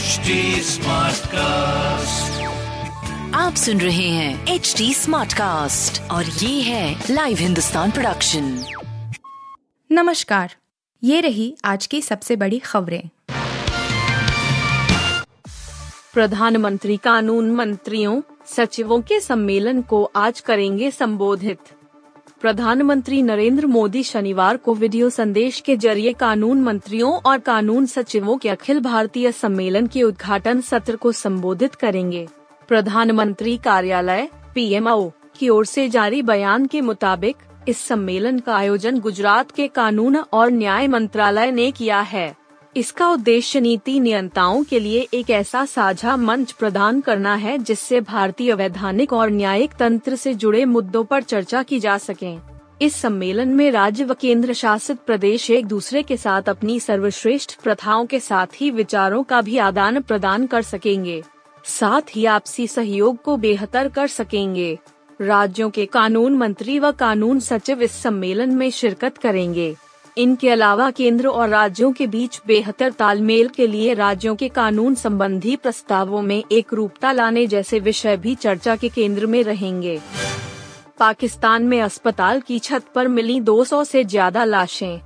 HD cast आप सुन रहे हैं एच डी स्मार्ट कास्ट और ये है लाइव हिंदुस्तान प्रोडक्शन नमस्कार। ये रही आज की सबसे बड़ी खबरें। प्रधानमंत्री कानून मंत्रियों सचिवों के सम्मेलन को आज करेंगे संबोधित। प्रधानमंत्री नरेंद्र मोदी शनिवार को वीडियो संदेश के ज़रिए कानून मंत्रियों और कानून सचिवों के अखिल भारतीय सम्मेलन के उद्घाटन सत्र को संबोधित करेंगे। प्रधानमंत्री कार्यालय पीएमओ की ओर से जारी बयान के मुताबिक, इस सम्मेलन का आयोजन गुजरात के कानून और न्याय मंत्रालय ने किया है। इसका उद्देश्य नीति नियंताओं के लिए एक ऐसा साझा मंच प्रदान करना है जिससे भारतीय वैधानिक और न्यायिक तंत्र से जुड़े मुद्दों पर चर्चा की जा सके। इस सम्मेलन में राज्य व केंद्र शासित प्रदेश एक दूसरे के साथ अपनी सर्वश्रेष्ठ प्रथाओं के साथ ही विचारों का भी आदान प्रदान कर सकेंगे। साथ ही आपसी सहयोग को बेहतर कर सकेंगे। राज्यों के कानून मंत्री व कानून सचिव इस सम्मेलन में शिरकत करेंगे। इनके अलावा केंद्र और राज्यों के बीच बेहतर तालमेल के लिए राज्यों के कानून संबंधी प्रस्तावों में एक रूपता लाने जैसे विषय भी चर्चा के केंद्र में रहेंगे। पाकिस्तान में अस्पताल की छत पर मिली 200 से ज़्यादा लाशें।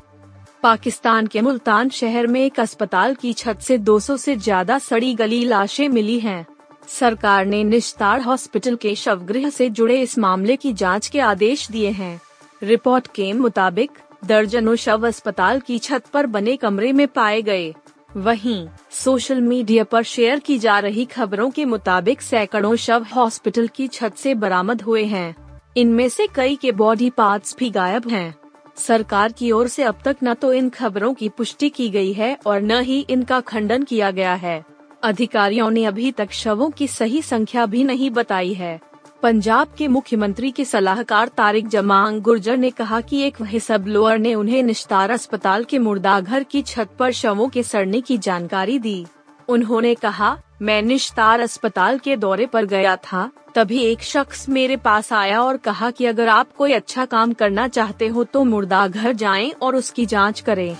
पाकिस्तान के मुल्तान शहर में एक अस्पताल की छत से 200 से ज़्यादा सड़ी गली लाशें मिली हैं। सरकार ने निस्तार हॉस्पिटल के शवगृह से जुड़े इस मामले की जाँच के आदेश दिए हैं। रिपोर्ट के मुताबिक दर्जनों शव अस्पताल की छत पर बने कमरे में पाए गए। वहीं, सोशल मीडिया पर शेयर की जा रही खबरों के मुताबिक सैकड़ों शव हॉस्पिटल की छत से बरामद हुए हैं। इनमें से कई के बॉडी पार्ट्स भी गायब हैं। सरकार की ओर से अब तक न तो इन खबरों की पुष्टि की गई है और न ही इनका खंडन किया गया है। अधिकारियों ने अभी तक शवों की सही संख्या भी नहीं बताई है। पंजाब के मुख्यमंत्री के सलाहकार तारिक जमांग गुर्जर ने कहा कि एक ब्लोअर ने उन्हें निस्तार अस्पताल के मुर्दाघर की छत पर शवों के सड़ने की जानकारी दी। उन्होंने कहा, मैं निश्तार अस्पताल के दौरे पर गया था, तभी एक शख्स मेरे पास आया और कहा कि अगर आप कोई अच्छा काम करना चाहते हो तो मुर्दाघर जाएँ और उसकी जाँच करें।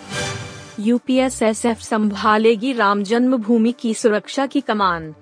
यूपीएसएसएफ संभालेगी राम जन्मभूमि की सुरक्षा की कमान।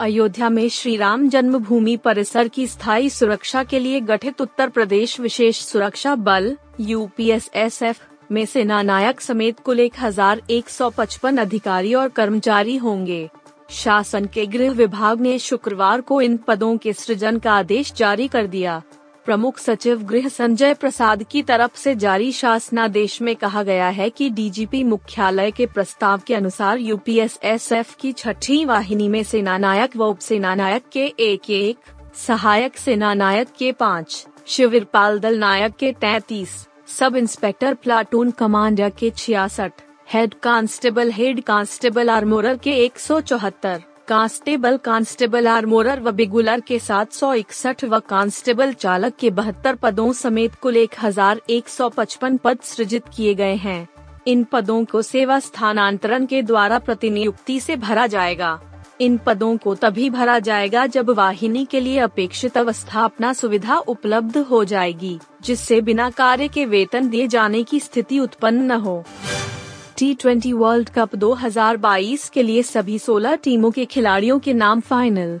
अयोध्या में श्री राम जन्मभूमि परिसर की स्थायी सुरक्षा के लिए गठित उत्तर प्रदेश विशेष सुरक्षा बल यूपीएसएसएफ में सेना नायक समेत कुल एक हज़ार एक सौ पचपन अधिकारी और कर्मचारी होंगे। शासन के गृह विभाग ने शुक्रवार को इन पदों के सृजन का आदेश जारी कर दिया। प्रमुख सचिव गृह संजय प्रसाद की तरफ़ से जारी शासनादेश में कहा गया है कि डीजीपी मुख्यालय के प्रस्ताव के अनुसार यूपीएसएसएफ की छठी वाहिनी में सेना नायक व उप सेना नायक के एक एक, सहायक सेना नायक के पाँच शिविर पाल दल नायक के तैतीस, सब इंस्पेक्टर प्लाटून कमांडर के छियासठ, head constable head constable armourer के एक सौ चौहत्तर। कांस्टेबल कांस्टेबल आर्मोरर व बिगुलर के सात सौ इकसठ व कांस्टेबल चालक के बहत्तर पदों समेत कुल एक हज़ार एक सौ पचपन पद सृजित किए गए हैं। इन पदों को सेवा स्थानांतरण के द्वारा प्रतिनियुक्ति से भरा जाएगा। इन पदों को तभी भरा जाएगा जब वाहिनी के लिए अपेक्षित अवस्थापना सुविधा उपलब्ध हो जाएगी, जिससे बिना कार्य के वेतन दिए जाने की स्थिति उत्पन्न न हो। टी ट्वेंटी वर्ल्ड कप 2022 के लिए सभी 16 टीमों के खिलाड़ियों के नाम फाइनल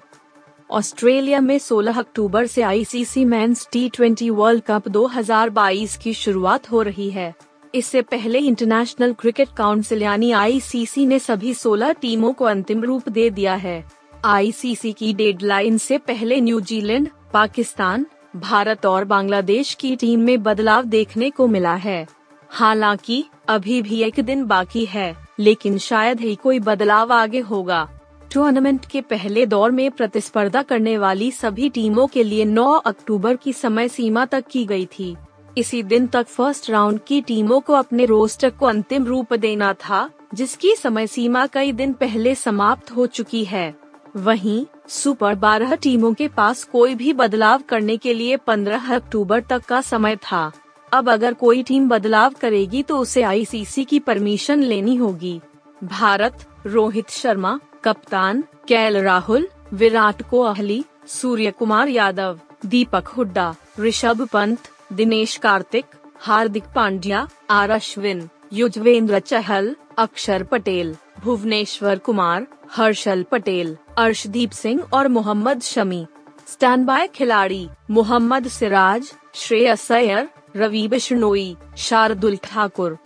ऑस्ट्रेलिया में 16 अक्टूबर से ICC men's T world cup 2022 की शुरुआत हो रही है। इससे पहले इंटरनेशनल क्रिकेट काउंसिल यानी आईसीसी ने सभी 16 टीमों को अंतिम रूप दे दिया है। आईसीसी की डेडलाइन से पहले न्यूजीलैंड पाकिस्तान, भारत और बांग्लादेश की टीम में बदलाव देखने को मिला है। हालाँकि, अभी भी एक दिन बाकी है, लेकिन शायद ही कोई बदलाव आगे होगा। टूर्नामेंट के पहले दौर में प्रतिस्पर्धा करने वाली सभी टीमों के लिए 9 अक्टूबर की समय सीमा तक की गई थी। इसी दिन तक फ़र्स्ट राउंड की टीमों को अपने रोस्टर को अंतिम रूप देना था, जिसकी समय सीमा कई दिन पहले समाप्त हो चुकी है। वहीं सुपर 12 टीमों के पास कोई भी बदलाव करने के लिए 15 अक्टूबर तक का समय था। अब अगर कोई टीम बदलाव करेगी तो उसे आईसीसी की परमिशन लेनी होगी। भारत, रोहित शर्मा, कप्तान, K L Rahul, Virat Kohli Surya Kumar Yadav, Deepak Hooda, Rishabh Pant, Dinesh Karthik, Hardik Pandya, R Ashwin, Yuzvendra Chahal, Axar Patel, Bhuvneshwar Kumar, Harshal Patel, Arshdeep Singh और मोहम्मद शमी। स्टैंड बाय खिलाड़ी, मोहम्मद सिराज, श्रेयस अय्यर रवि बिश्नोई, शार्दुल ठाकुर।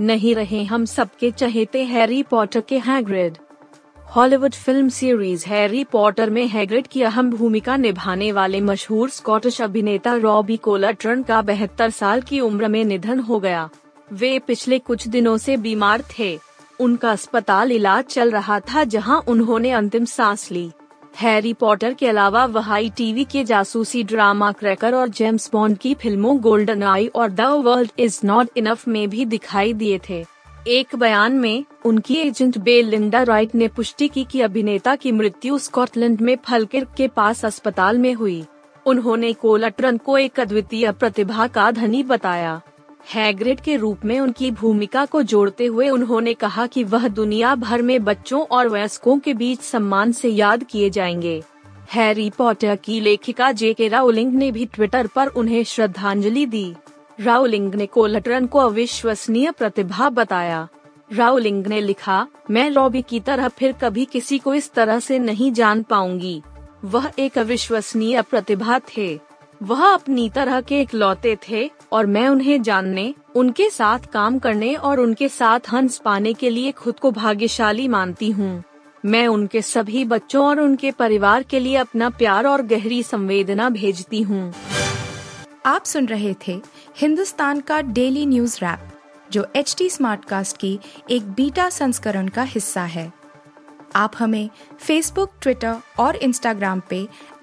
नहीं रहे हम सबके चहेते हैरी पॉटर के Hagrid Hollywood film series Harry Potter में Hagrid की अहम भूमिका निभाने वाले मशहूर स्कॉटिश अभिनेता रॉबी कोलाट्रन का बहत्तर साल की उम्र में निधन हो गया। वे पिछले कुछ दिनों से बीमार थे। उनका अस्पताल इलाज चल रहा था जहाँ उन्होंने अंतिम सांस ली। हैरी पॉटर के अलावा वह आई टीवी के जासूसी ड्रामा क्रैकर और जेम्स बॉन्ड की फ़िल्मों गोल्डन आई और the world is not enough में भी दिखाई दिए थे। एक बयान में, उनकी एजेंट बेलिंडा राइट ने पुष्टि की कि अभिनेता की मृत्यु स्कॉटलैंड में फलकिर के पास अस्पताल में हुई। उन्होंने कोलट्रन को एक अद्वितीय प्रतिभा का धनी बताया। हैग्रिड के रूप में उनकी भूमिका को जोड़ते हुए उन्होंने कहा कि वह दुनिया भर में बच्चों और वयस्कों के बीच सम्मान से याद किए जाएँगे। हैरी पॉटर की लेखिका जे के राउलिंग ने भी ट्विटर पर उन्हें श्रद्धांजलि दी। राउलिंग ने कोलटरन को अविश्वसनीय प्रतिभा बताया। राउलिंग ने लिखा, मैं रॉबी की तरह फिर कभी किसी को इस तरह से नहीं जान पाऊँगी। वह एक अविश्वसनीय प्रतिभा थे। वह अपनी तरह के इकलौते थे और मैं उन्हें जानने, उनके साथ काम करने और उनके साथ हंस पाने के लिए खुद को भाग्यशाली मानती हूँ। मैं उनके सभी बच्चों और उनके परिवार के लिए अपना प्यार और गहरी संवेदना भेजती हूँ। आप सुन रहे थे हिंदुस्तान का डेली न्यूज़ रैप, जो एच टी स्मार्ट कास्ट की एक बीटा संस्करण का हिस्सा है। आप हमें फेसबुक ट्विटर और इंस्टाग्राम पे